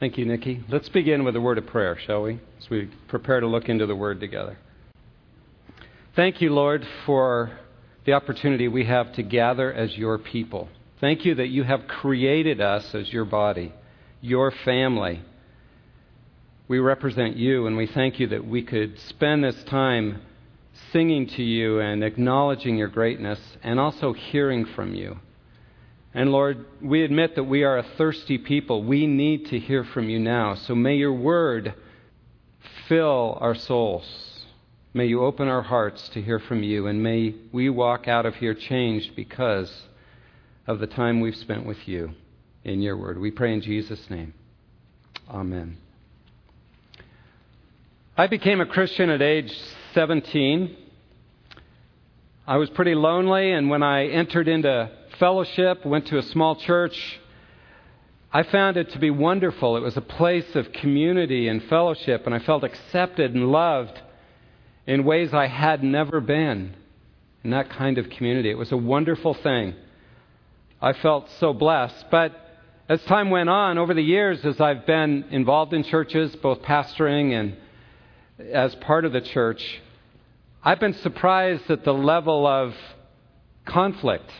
Thank you, Nikki. Let's begin with a word of prayer, shall we? As we prepare to look into the Word together. Thank you, Lord, for the opportunity we have to gather as your people. Thank you that you have created us as your body, your family. We represent you, and we thank you that we could spend this time singing to you and acknowledging your greatness and also hearing from you. And Lord, we admit that we are a thirsty people. We need to hear from you now. So may your word fill our souls. May you open our hearts to hear from you. And may we walk out of here changed because of the time we've spent with you in your word. We pray in Jesus' name. Amen. I became a Christian at age 17. I was pretty lonely, and when I entered into fellowship, went to a small church, I found it to be wonderful. It was a place of community and fellowship, and I felt accepted and loved in ways I had never been in that kind of community. It was a wonderful thing. I felt so blessed. But as time went on, over the years, as I've been involved in churches, both pastoring and as part of the church, I've been surprised at the level of conflict,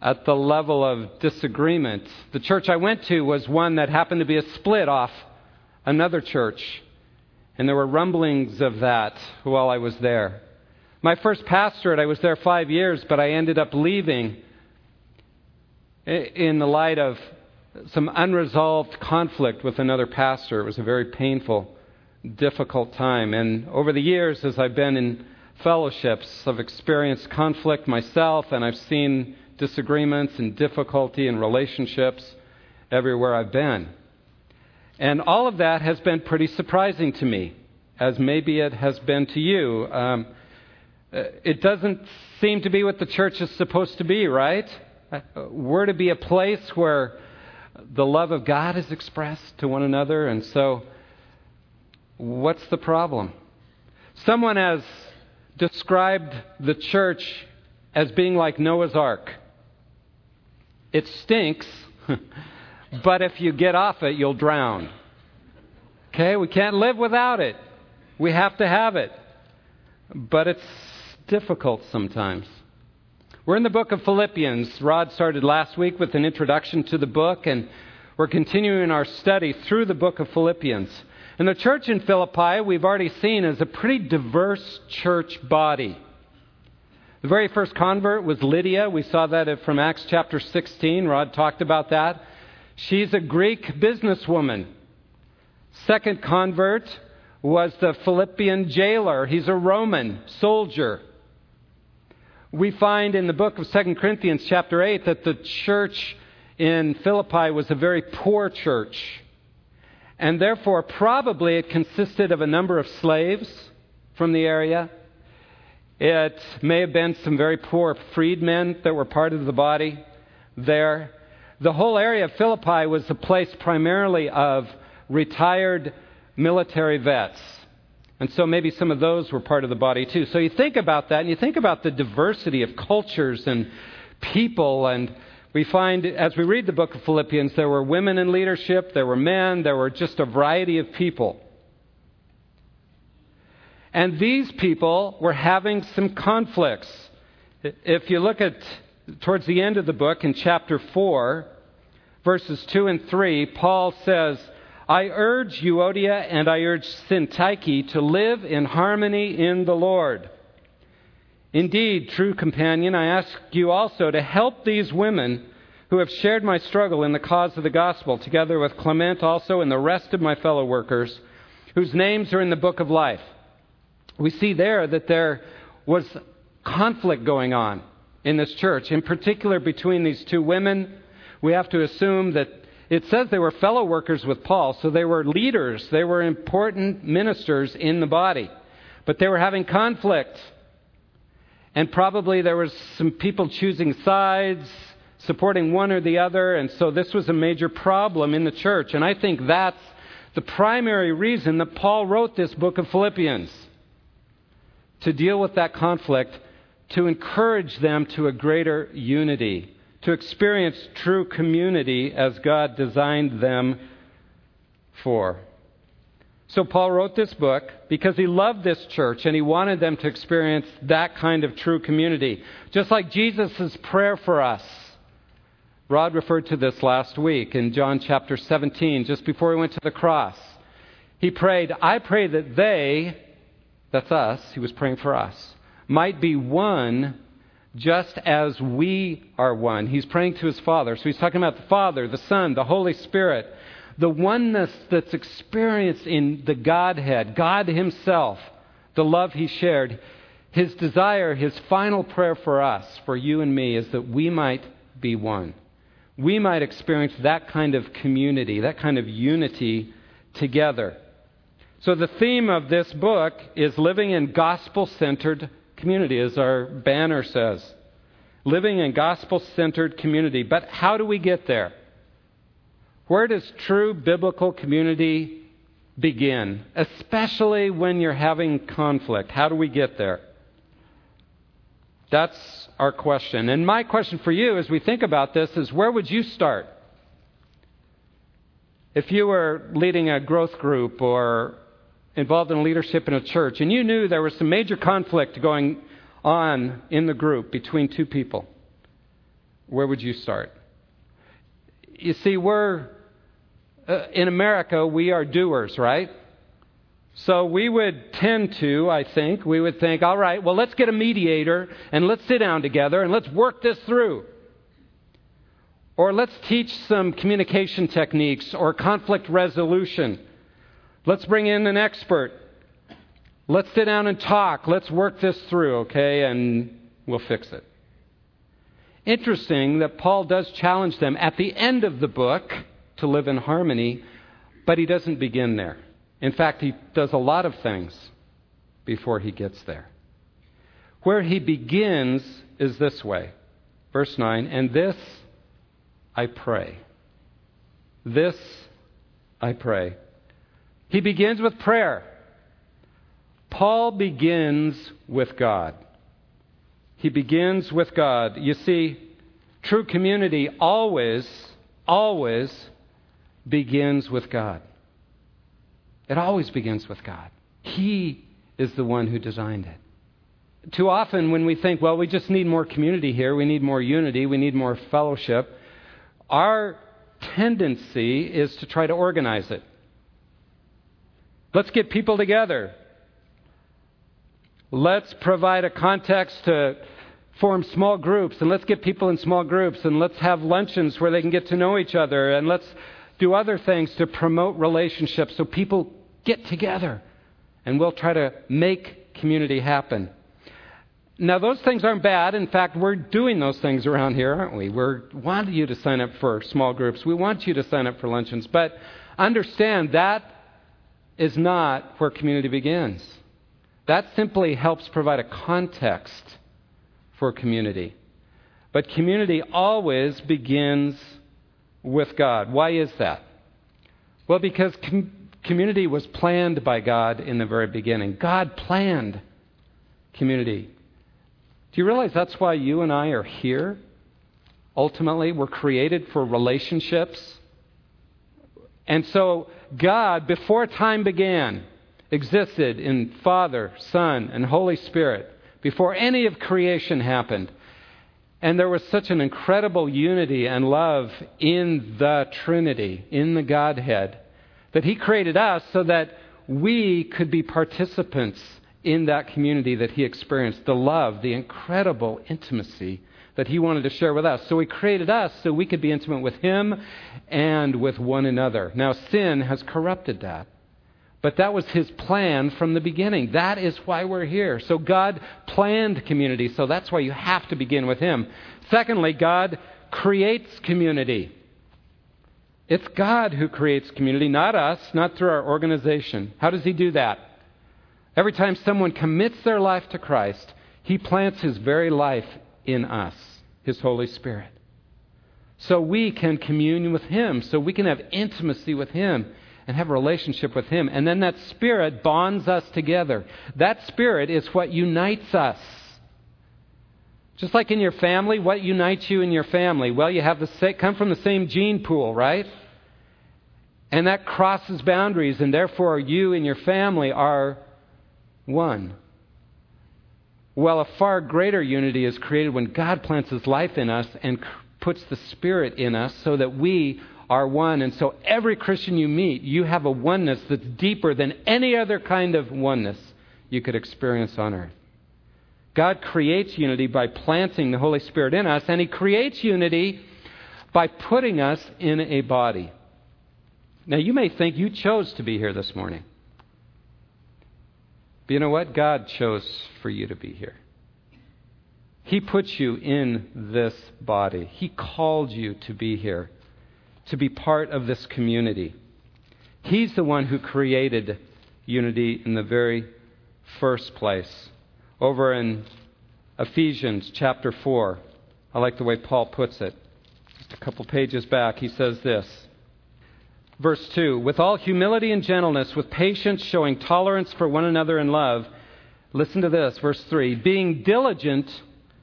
at the level of disagreement. The church I went to was one that happened to be a split off another church, and there were rumblings of that while I was there. My first pastorate, I was there five years, but I ended up leaving in the light of some unresolved conflict with another pastor. It was a very painful difficult time. And over the years, as I've been in fellowships, I've experienced conflict myself, and I've seen disagreements and difficulty in relationships everywhere I've been. And all of that has been pretty surprising to me, as maybe it has been to you. Um, it doesn't seem to be what the church is supposed to be, right? We're to be a place where the love of God is expressed to one another, and so What's the problem? Someone has described the church as being like Noah's Ark. It stinks, but if you get off it, you'll drown. Okay? We can't live without it. We have to have it. But it's difficult sometimes. We're in the book of Philippians. Rod started last week with an introduction to the book, and we're continuing our study through the book of Philippians. And the church in Philippi, we've already seen, is a pretty diverse church body. The very first convert was Lydia. We saw that from Acts chapter 16. Rod talked about that. She's a Greek businesswoman. Second convert was the Philippian jailer. He's a Roman soldier. We find in the book of 2 Corinthians, chapter 8, that the church in Philippi was a very poor church and therefore probably it consisted of a number of slaves from the area. It may have been some very poor freedmen that were part of the body there. The whole area of Philippi was a place primarily of retired military vets. And so maybe some of those were part of the body too. So you think about that and you think about the diversity of cultures and people and we find as we read the book of Philippians, there were women in leadership, there were men, there were just a variety of people. And these people were having some conflicts. If you look at towards the end of the book in chapter 4, verses 2 and 3, Paul says, I urge Euodia and I urge Syntyche to live in harmony in the Lord. Indeed, true companion, I ask you also to help these women who have shared my struggle in the cause of the gospel, together with Clement also and the rest of my fellow workers, whose names are in the book of life. We see there that there was conflict going on in this church, in particular between these two women. We have to assume that it says they were fellow workers with Paul, so they were leaders, they were important ministers in the body. But they were having conflict. And probably there was some people choosing sides, supporting one or the other, and so this was a major problem in the church. And I think that's the primary reason that Paul wrote this book of Philippians to deal with that conflict, to encourage them to a greater unity, to experience true community as God designed them for. So Paul wrote this book because he loved this church and he wanted them to experience that kind of true community. Just like Jesus' prayer for us. Rod referred to this last week in John chapter 17, just before he went to the cross. He prayed, I pray that they, that's us, he was praying for us, might be one just as we are one. He's praying to his Father. So he's talking about the Father, the Son, the Holy Spirit the oneness that's experienced in the Godhead, God Himself, the love He shared, His desire, His final prayer for us, for you and me, is that we might be one. We might experience that kind of community, that kind of unity together. So, the theme of this book is living in gospel centered community, as our banner says. Living in gospel centered community. But how do we get there? Where does true biblical community begin? Especially when you're having conflict. How do we get there? That's our question. And my question for you as we think about this is where would you start? If you were leading a growth group or involved in leadership in a church and you knew there was some major conflict going on in the group between two people, where would you start? You see, we're uh, in America, we are doers, right? So we would tend to, I think, we would think, all right, well, let's get a mediator and let's sit down together and let's work this through. Or let's teach some communication techniques or conflict resolution. Let's bring in an expert. Let's sit down and talk. Let's work this through, okay? And we'll fix it. Interesting that Paul does challenge them at the end of the book to live in harmony, but he doesn't begin there. In fact, he does a lot of things before he gets there. Where he begins is this way. Verse 9, and this I pray. This I pray. He begins with prayer. Paul begins with God. He begins with God. You see, true community always, always begins with God. It always begins with God. He is the one who designed it. Too often, when we think, well, we just need more community here, we need more unity, we need more fellowship, our tendency is to try to organize it. Let's get people together. Let's provide a context to form small groups, and let's get people in small groups, and let's have luncheons where they can get to know each other, and let's do other things to promote relationships so people get together and we'll try to make community happen. Now, those things aren't bad. In fact, we're doing those things around here, aren't we? We want you to sign up for small groups. We want you to sign up for luncheons. But understand that is not where community begins. That simply helps provide a context for community. But community always begins with God. Why is that? Well, because com- community was planned by God in the very beginning. God planned community. Do you realize that's why you and I are here? Ultimately, we're created for relationships. And so, God, before time began, existed in Father, Son, and Holy Spirit. Before any of creation happened, and there was such an incredible unity and love in the Trinity, in the Godhead, that He created us so that we could be participants in that community that He experienced the love, the incredible intimacy that He wanted to share with us. So He created us so we could be intimate with Him and with one another. Now, sin has corrupted that. But that was his plan from the beginning. That is why we're here. So God planned community, so that's why you have to begin with him. Secondly, God creates community. It's God who creates community, not us, not through our organization. How does he do that? Every time someone commits their life to Christ, he plants his very life in us, his Holy Spirit. So we can commune with him, so we can have intimacy with him and have a relationship with Him. And then that Spirit bonds us together. That Spirit is what unites us. Just like in your family, what unites you in your family? Well, you have the same, come from the same gene pool, right? And And that crosses boundaries, and therefore you and your family are one. Well, a far greater unity is created when God plants His life in us and puts the Spirit in us so that we are one. And so every Christian you meet, you have a oneness that's deeper than any other kind of oneness you could experience on earth. God creates unity by planting the Holy Spirit in us, and He creates unity by putting us in a body. Now, you may think you chose to be here this morning. But you know what? God chose for you to be here. He put you in this body, He called you to be here, to be part of this community. He's the one who created unity in the very first place. Over in Ephesians chapter 4, I like the way Paul puts it. Just a couple pages back, he says this. Verse 2 With all humility and gentleness, with patience, showing tolerance for one another in love. Listen to this, verse 3 Being diligent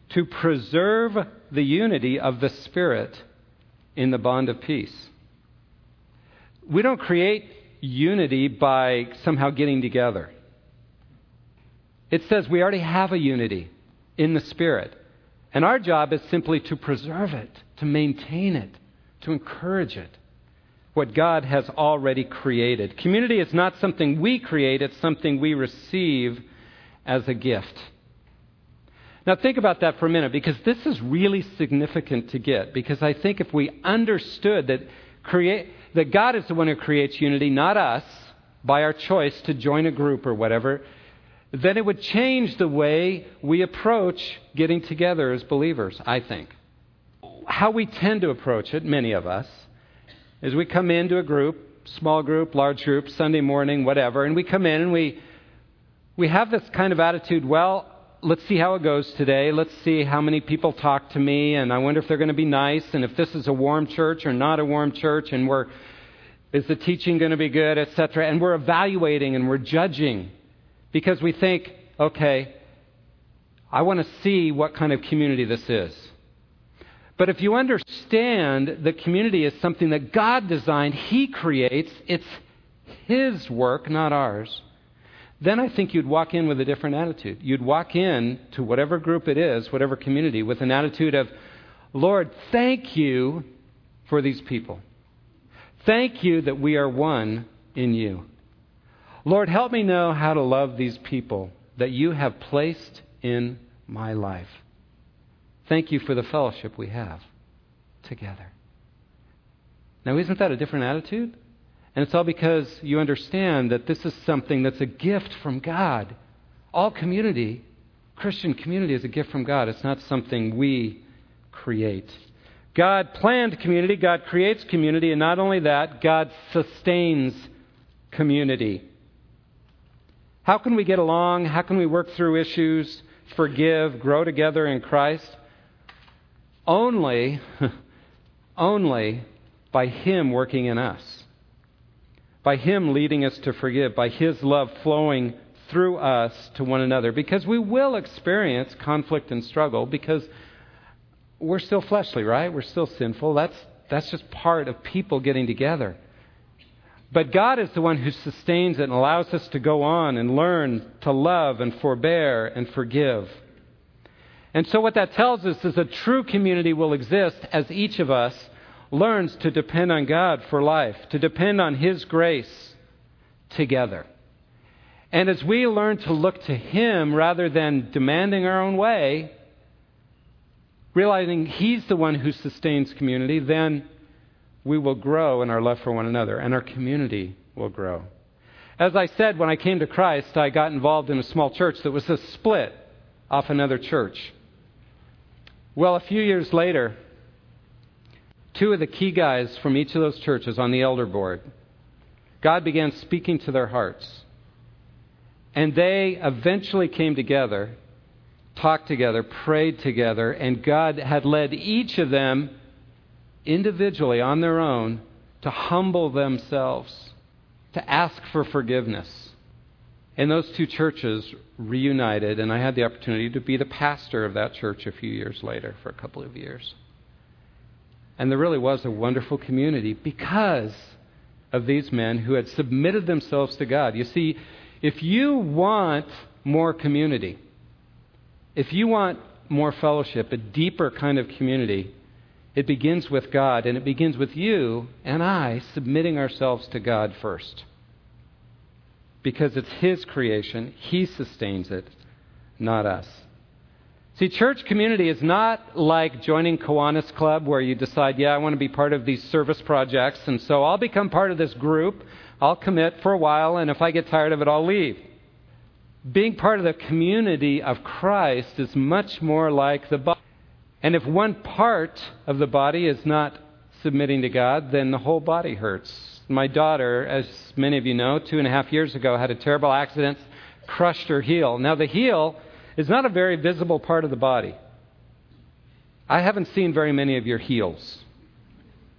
to preserve the unity of the Spirit in the bond of peace. We don't create unity by somehow getting together. It says we already have a unity in the Spirit. And our job is simply to preserve it, to maintain it, to encourage it. What God has already created. Community is not something we create, it's something we receive as a gift. Now, think about that for a minute because this is really significant to get. Because I think if we understood that, create, that God is the one who creates unity, not us, by our choice to join a group or whatever, then it would change the way we approach getting together as believers, I think. How we tend to approach it, many of us, is we come into a group, small group, large group, Sunday morning, whatever, and we come in and we, we have this kind of attitude well, let's see how it goes today. Let's see how many people talk to me, and I wonder if they're going to be nice, and if this is a warm church or not a warm church, and we're, is the teaching going to be good, etc. And we're evaluating and we're judging because we think, okay, I want to see what kind of community this is. But if you understand that community is something that God designed, He creates, it's His work, not ours, then I think you'd walk in with a different attitude. You'd walk in to whatever group it is, whatever community, with an attitude of, Lord, thank you for these people. Thank you that we are one in you. Lord, help me know how to love these people that you have placed in my life. Thank you for the fellowship we have together. Now, isn't that a different attitude? And it's all because you understand that this is something that's a gift from God. All community, Christian community, is a gift from God. It's not something we create. God planned community, God creates community, and not only that, God sustains community. How can we get along? How can we work through issues, forgive, grow together in Christ? Only, only by Him working in us, by Him leading us to forgive, by His love flowing through us to one another. Because we will experience conflict and struggle because we're still fleshly, right? We're still sinful. That's, that's just part of people getting together. But God is the one who sustains it and allows us to go on and learn to love and forbear and forgive. And so, what that tells us is a true community will exist as each of us learns to depend on God for life, to depend on His grace together. And as we learn to look to Him rather than demanding our own way, realizing He's the one who sustains community, then we will grow in our love for one another, and our community will grow. As I said, when I came to Christ, I got involved in a small church that was a split off another church. Well, a few years later, two of the key guys from each of those churches on the elder board, God began speaking to their hearts. And they eventually came together, talked together, prayed together, and God had led each of them individually on their own to humble themselves, to ask for forgiveness. And those two churches reunited, and I had the opportunity to be the pastor of that church a few years later for a couple of years. And there really was a wonderful community because of these men who had submitted themselves to God. You see, if you want more community, if you want more fellowship, a deeper kind of community, it begins with God, and it begins with you and I submitting ourselves to God first. Because it's His creation, He sustains it, not us. See, church community is not like joining Kiwanis Club where you decide, yeah, I want to be part of these service projects, and so I'll become part of this group. I'll commit for a while, and if I get tired of it, I'll leave. Being part of the community of Christ is much more like the body. And if one part of the body is not submitting to God, then the whole body hurts. My daughter, as many of you know, two and a half years ago had a terrible accident, crushed her heel. Now, the heel is not a very visible part of the body. I haven't seen very many of your heels.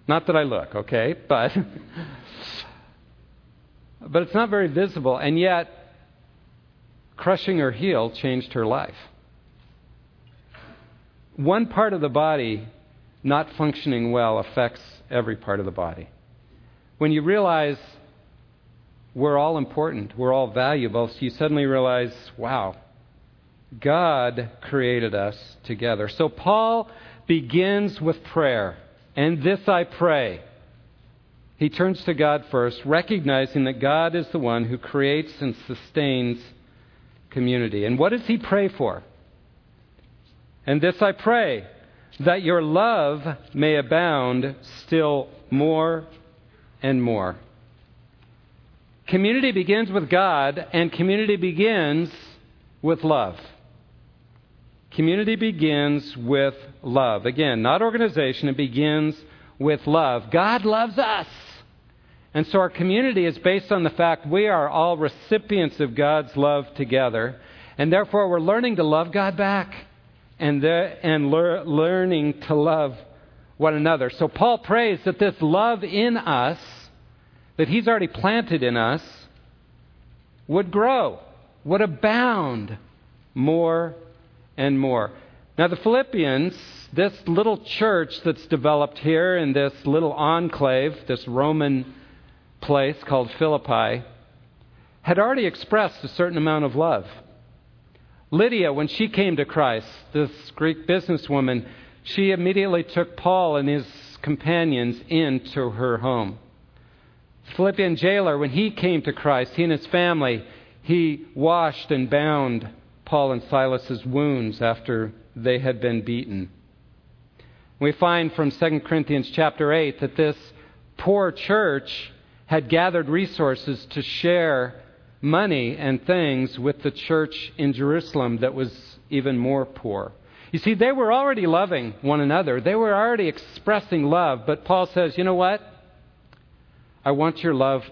Not that I look, okay? But but it's not very visible and yet crushing her heel changed her life. One part of the body not functioning well affects every part of the body. When you realize we're all important, we're all valuable, so you suddenly realize, wow, God created us together. So Paul begins with prayer. And this I pray. He turns to God first, recognizing that God is the one who creates and sustains community. And what does he pray for? And this I pray, that your love may abound still more and more. Community begins with God, and community begins with love. Community begins with love. Again, not organization, it begins with love. God loves us. And so our community is based on the fact we are all recipients of God's love together. And therefore, we're learning to love God back and, the, and lear, learning to love one another. So Paul prays that this love in us, that he's already planted in us, would grow, would abound more and more. Now, the Philippians, this little church that's developed here in this little enclave, this Roman place called Philippi, had already expressed a certain amount of love. Lydia, when she came to Christ, this Greek businesswoman, she immediately took Paul and his companions into her home. Philippian jailer, when he came to Christ, he and his family, he washed and bound Paul and Silas's wounds after they had been beaten. We find from 2 Corinthians chapter 8 that this poor church had gathered resources to share money and things with the church in Jerusalem that was even more poor. You see, they were already loving one another. They were already expressing love, but Paul says, you know what? I want your love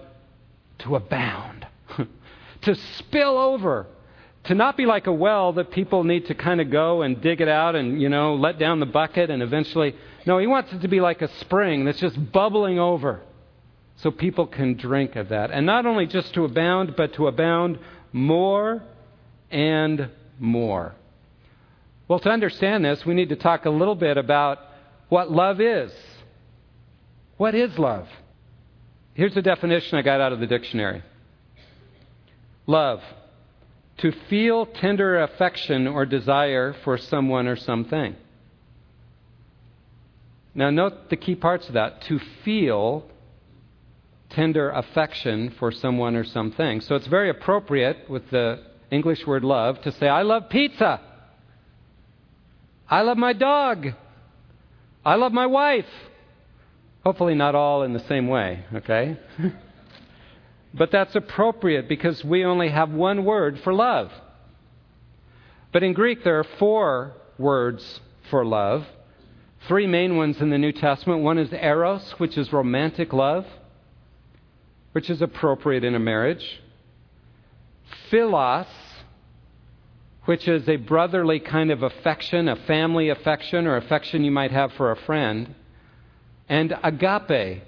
to abound, to spill over to not be like a well that people need to kind of go and dig it out and, you know, let down the bucket and eventually. No, he wants it to be like a spring that's just bubbling over so people can drink of that. And not only just to abound, but to abound more and more. Well, to understand this, we need to talk a little bit about what love is. What is love? Here's the definition I got out of the dictionary love to feel tender affection or desire for someone or something. Now, note the key parts of that. To feel tender affection for someone or something. So it's very appropriate with the English word love to say, I love pizza. I love my dog. I love my wife. Hopefully, not all in the same way, okay? But that's appropriate because we only have one word for love. But in Greek, there are four words for love. Three main ones in the New Testament. One is eros, which is romantic love, which is appropriate in a marriage. Philos, which is a brotherly kind of affection, a family affection, or affection you might have for a friend. And agape,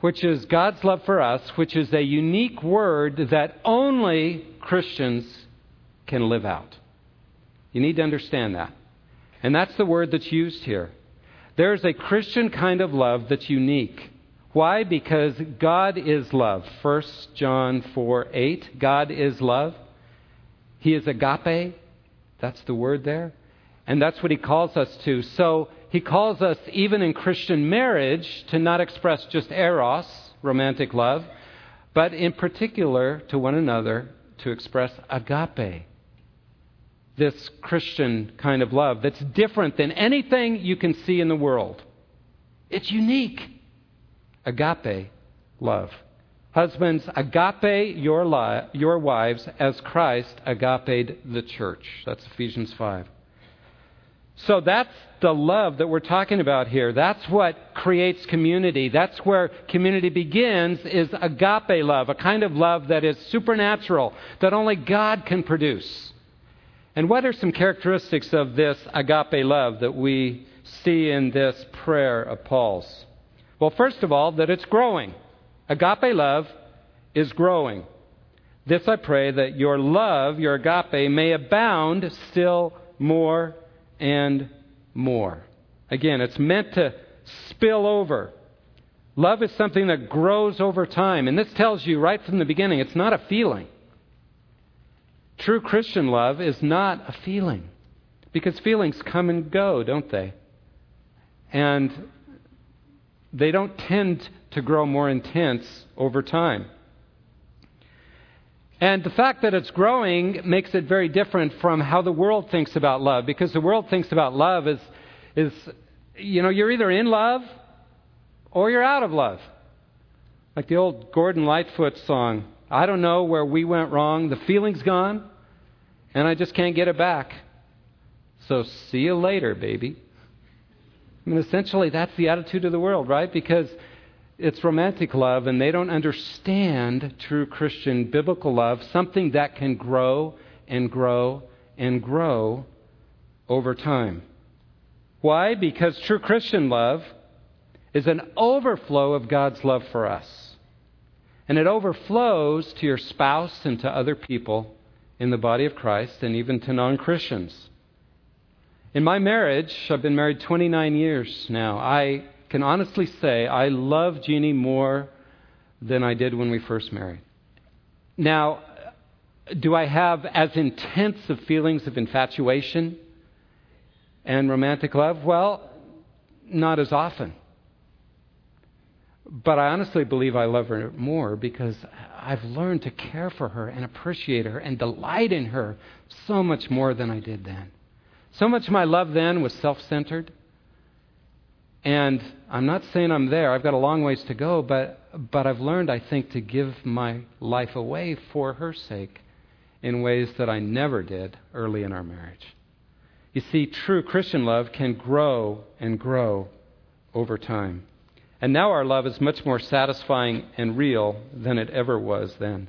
which is God's love for us, which is a unique word that only Christians can live out. You need to understand that. And that's the word that's used here. There's a Christian kind of love that's unique, Why? Because God is love. 1 John 4 8. God is love. He is agape. That's the word there. And that's what he calls us to. So he calls us, even in Christian marriage, to not express just eros, romantic love, but in particular to one another to express agape, this Christian kind of love that's different than anything you can see in the world. It's unique. Agape love. Husbands, agape your, li- your wives as Christ agape the church. That's Ephesians 5. So that's the love that we're talking about here. That's what creates community. That's where community begins is agape love, a kind of love that is supernatural, that only God can produce. And what are some characteristics of this agape love that we see in this prayer of Paul's? Well, first of all, that it's growing. Agape love is growing. This I pray that your love, your agape, may abound still more and more. Again, it's meant to spill over. Love is something that grows over time. And this tells you right from the beginning it's not a feeling. True Christian love is not a feeling. Because feelings come and go, don't they? And they don't tend to grow more intense over time. And the fact that it's growing makes it very different from how the world thinks about love, because the world thinks about love as, is, you know, you're either in love or you're out of love. Like the old Gordon Lightfoot song, I don't know where we went wrong. The feeling's gone, and I just can't get it back. So see you later, baby. I mean, essentially, that's the attitude of the world, right? Because it's romantic love, and they don't understand true Christian biblical love, something that can grow and grow and grow over time. Why? Because true Christian love is an overflow of God's love for us. And it overflows to your spouse and to other people in the body of Christ and even to non Christians. In my marriage, I've been married 29 years now. I can honestly say I love Jeannie more than I did when we first married. Now, do I have as intense of feelings of infatuation and romantic love? Well, not as often. But I honestly believe I love her more because I've learned to care for her and appreciate her and delight in her so much more than I did then. So much of my love then was self centered and I'm not saying I'm there. I've got a long ways to go, but, but I've learned, I think, to give my life away for her sake in ways that I never did early in our marriage. You see, true Christian love can grow and grow over time. And now our love is much more satisfying and real than it ever was then.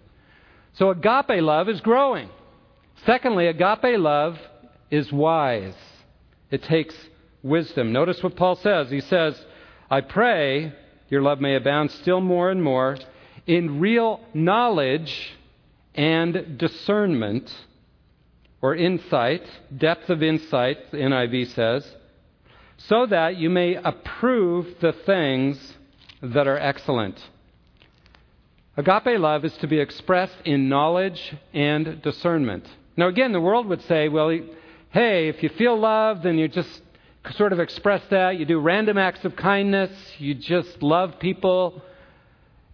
So agape love is growing. Secondly, agape love is wise. It takes wisdom. Notice what Paul says. He says, I pray your love may abound still more and more in real knowledge and discernment or insight, depth of insight, the NIV says, so that you may approve the things that are excellent. Agape love is to be expressed in knowledge and discernment. Now, again, the world would say, well, hey, if you feel love, then you just sort of express that. You do random acts of kindness. You just love people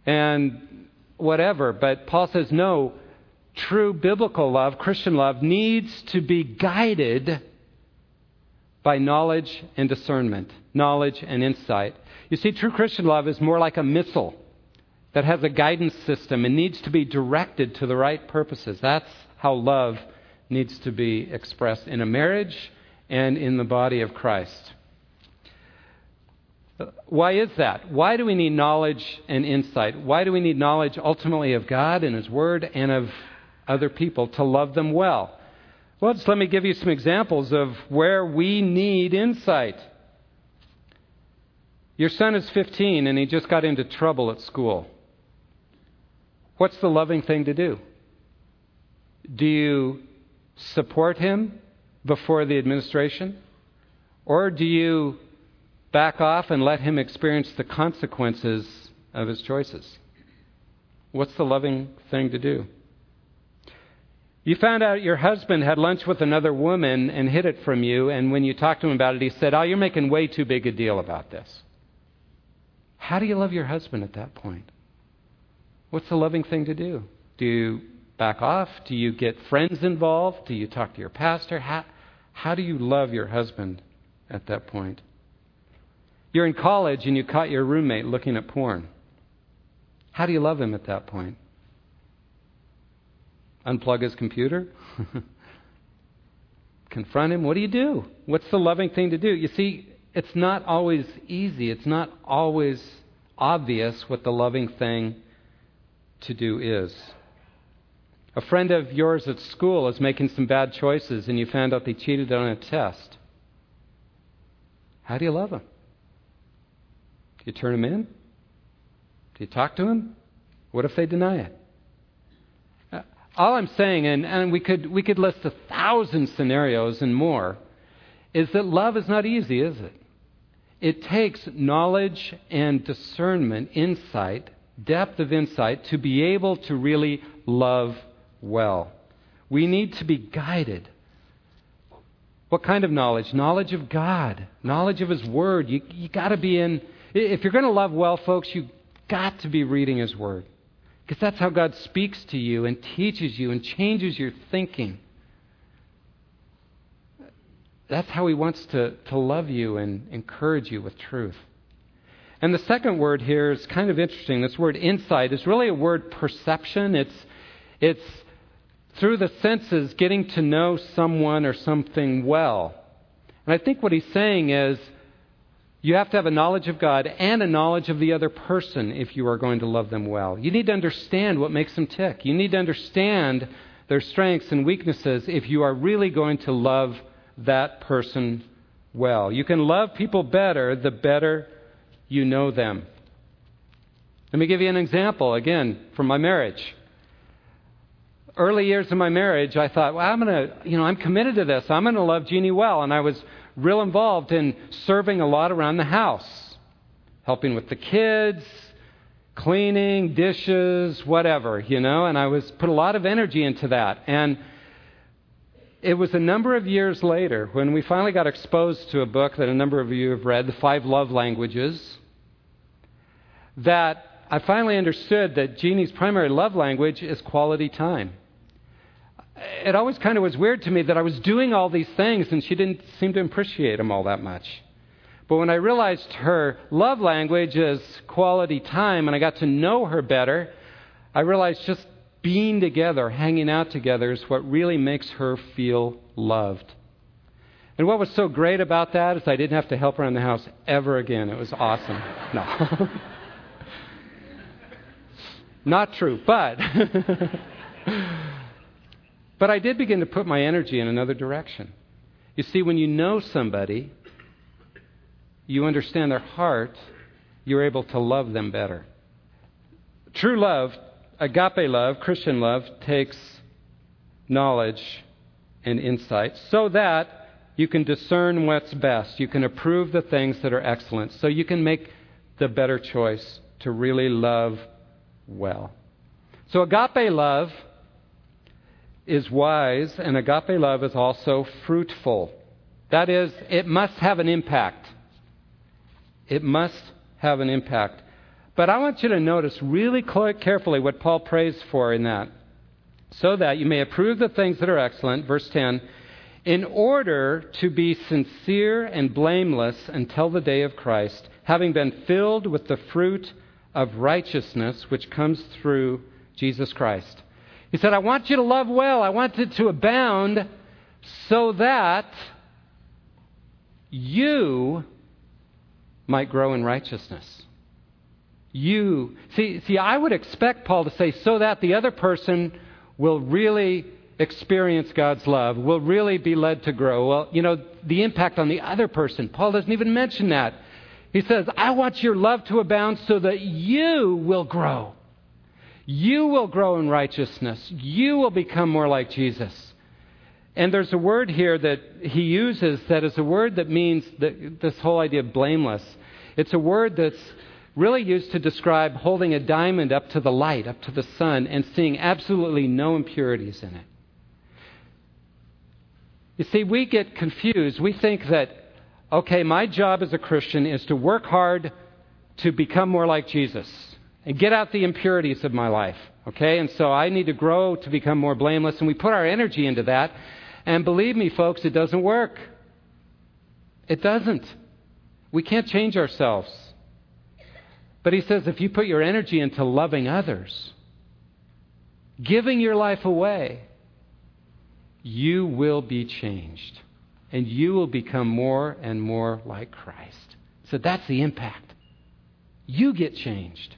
and whatever. But Paul says, no, true biblical love, Christian love, needs to be guided by knowledge and discernment, knowledge and insight. You see, true Christian love is more like a missile that has a guidance system and needs to be directed to the right purposes. That's how love needs to be expressed in a marriage and in the body of Christ. Why is that? Why do we need knowledge and insight? Why do we need knowledge ultimately of God and His Word and of other people to love them well? Well, just let me give you some examples of where we need insight. Your son is 15 and he just got into trouble at school. What's the loving thing to do? Do you support him before the administration? Or do you back off and let him experience the consequences of his choices. What's the loving thing to do? You found out your husband had lunch with another woman and hid it from you, and when you talked to him about it, he said, Oh, you're making way too big a deal about this. How do you love your husband at that point? What's the loving thing to do? Do you back off? Do you get friends involved? Do you talk to your pastor? How, how do you love your husband at that point? You're in college and you caught your roommate looking at porn. How do you love him at that point? Unplug his computer? Confront him? What do you do? What's the loving thing to do? You see, it's not always easy. It's not always obvious what the loving thing to do is. A friend of yours at school is making some bad choices and you found out they cheated on a test. How do you love them? Do you turn them in? Do you talk to them? What if they deny it? Uh, all I'm saying, and, and we, could, we could list a thousand scenarios and more, is that love is not easy, is it? It takes knowledge and discernment, insight, depth of insight to be able to really love well. We need to be guided. What kind of knowledge? Knowledge of God, knowledge of His Word. You, you got to be in. If you're going to love well, folks, you've got to be reading His Word. Because that's how God speaks to you and teaches you and changes your thinking. That's how He wants to, to love you and encourage you with truth. And the second word here is kind of interesting. This word insight is really a word perception. It's, it's through the senses getting to know someone or something well. And I think what he's saying is you have to have a knowledge of God and a knowledge of the other person if you are going to love them well. You need to understand what makes them tick. You need to understand their strengths and weaknesses if you are really going to love that person well. You can love people better the better you know them. Let me give you an example again from my marriage. Early years of my marriage, I thought, well, I'm going to, you know, I'm committed to this. I'm going to love Jeannie well. And I was real involved in serving a lot around the house, helping with the kids, cleaning, dishes, whatever, you know, and I was put a lot of energy into that. And it was a number of years later when we finally got exposed to a book that a number of you have read, The Five Love Languages, that I finally understood that Jeannie's primary love language is quality time. It always kind of was weird to me that I was doing all these things and she didn't seem to appreciate them all that much. But when I realized her love language is quality time and I got to know her better, I realized just being together, hanging out together, is what really makes her feel loved. And what was so great about that is I didn't have to help around the house ever again. It was awesome. No. Not true, but. but I did begin to put my energy in another direction. You see, when you know somebody, you understand their heart, you're able to love them better. True love agape love, Christian love, takes knowledge and insight so that you can discern what's best. You can approve the things that are excellent. So you can make the better choice to really love well. So agape love is wise, and agape love is also fruitful. That is, it must have an impact. It must have an impact. But I want you to notice really carefully what Paul prays for in that. So that you may approve the things that are excellent, verse 10, in order to be sincere and blameless until the day of Christ, having been filled with the fruit of righteousness which comes through Jesus Christ. He said, I want you to love well. I want it to abound so that you might grow in righteousness. You. See, see, I would expect Paul to say, so that the other person will really experience God's love, will really be led to grow. Well, you know, the impact on the other person. Paul doesn't even mention that. He says, I want your love to abound so that you will grow. You will grow in righteousness. You will become more like Jesus. And there's a word here that he uses that is a word that means that this whole idea of blameless. It's a word that's really used to describe holding a diamond up to the light, up to the sun, and seeing absolutely no impurities in it. You see, we get confused. We think that, okay, my job as a Christian is to work hard to become more like Jesus and get out the impurities of my life. Okay? And so I need to grow to become more blameless. And we put our energy into that. And believe me, folks, it doesn't work. It doesn't. We can't change ourselves. But he says if you put your energy into loving others, giving your life away, you will be changed. And you will become more and more like Christ. So that's the impact. You get changed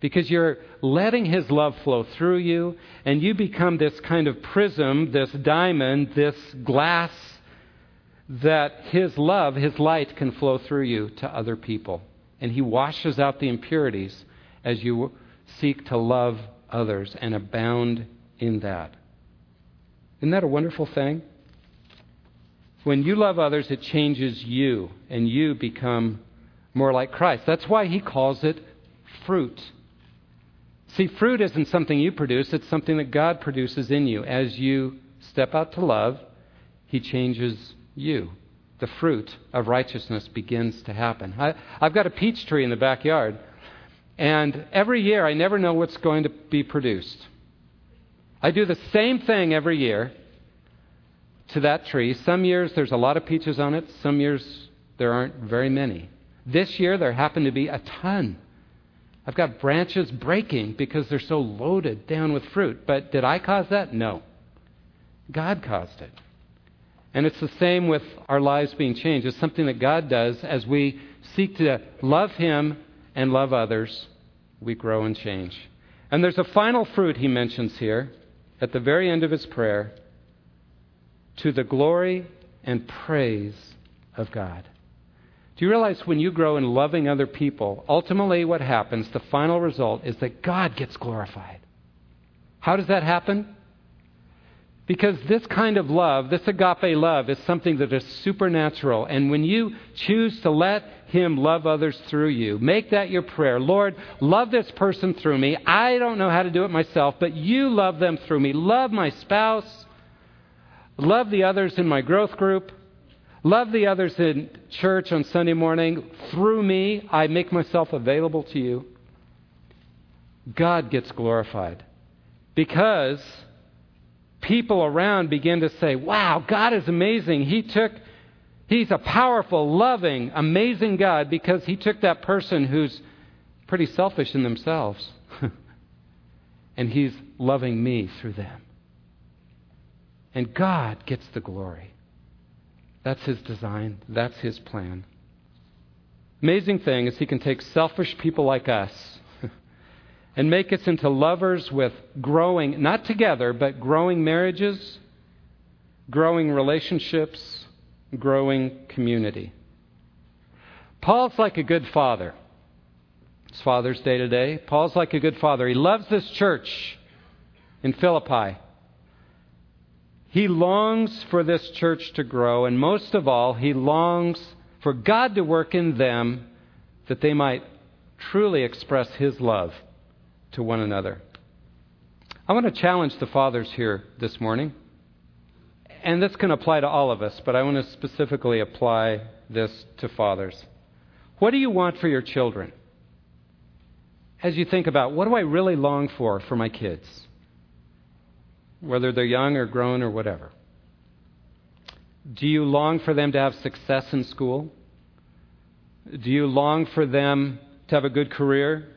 because you're letting His love flow through you, and you become this kind of prism, this diamond, this glass that His love, His light can flow through you to other people. And He washes out the impurities as you seek to love others and abound in that. Isn't that a wonderful thing? When you love others, it changes you, and you become more like Christ. That's why He calls it fruit. See, fruit isn't something you produce, it's something that God produces in you. As you step out to love, He changes you. The fruit of righteousness begins to happen. I, have got a peach tree in the backyard, and every year I never know what's going to be produced. I do the same thing every year to that tree. Some years there's a lot of peaches on it, some years there aren't very many. This year there happened to be a ton. I've got branches breaking because they're so loaded down with fruit. But did I cause that? No. God caused it. And it's the same with our lives being changed. It's something that God does as we seek to love Him and love others, we grow and change. And there's a final fruit he mentions here at the very end of his prayer to the glory and praise of God. Do you realize when you grow in loving other people, ultimately what happens, the final result, is that God gets glorified? How does that happen? Because this kind of love, this agape love, is something that is supernatural. And when you choose to let Him love others through you, make that your prayer. Lord, love this person through me. I don't know how to do it myself, but you love them through me. Love my spouse. Love the others in my growth group. Love the others in church on Sunday morning. Through me, I make myself available to you. God gets glorified because people around begin to say, Wow, God is amazing. He took, He's a powerful, loving, amazing God because He took that person who's pretty selfish in themselves and He's loving me through them. And God gets the glory. That's his design, that's his plan. Amazing thing is he can take selfish people like us and make us into lovers with growing, not together, but growing marriages, growing relationships, growing community. Paul's like a good father. It's Father's Day today. Paul's like a good father. He loves this church in Philippi. He longs for this church to grow, and most of all, he longs for God to work in them that they might truly express his love to one another. I want to challenge the fathers here this morning. And this can apply to all of us, but I want to specifically apply this to fathers. What do you want for your children? As you think about what do I really long for for my kids? Whether they're young or grown or whatever? Do you long for them to have success in school? Do you long for them to have a good career?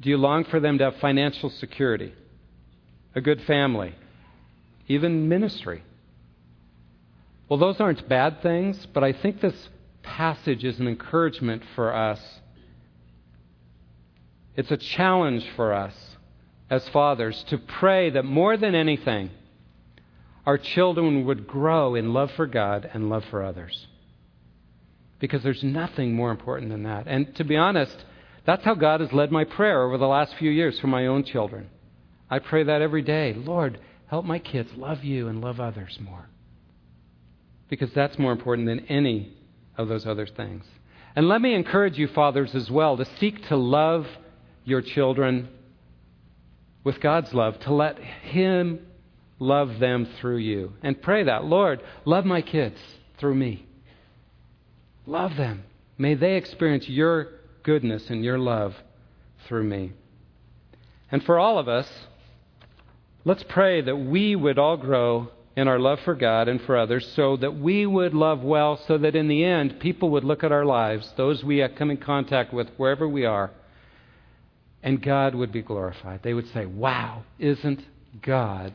Do you long for them to have financial security, a good family, even ministry? Well, those aren't bad things, but I think this passage is an encouragement for us. It's a challenge for us as fathers to pray that more than anything, our children would grow in love for God and love for others. Because there's nothing more important than that. And to be honest, that's how God has led my prayer over the last few years for my own children. I pray that every day. Lord, help my kids love you and love others more. Because that's more important than any of those other things. And let me encourage you, fathers, as well, to seek to love your children with God's love, to let Him love them through you. And pray that, Lord, love my kids through me. Love them. May they experience your goodness and your love through me. And for all of us, let's pray that we would all grow in our love for God and for others so that we would love well, so that in the end, people would look at our lives, those we come in contact with wherever we are, and God would be glorified. They would say, Wow, isn't God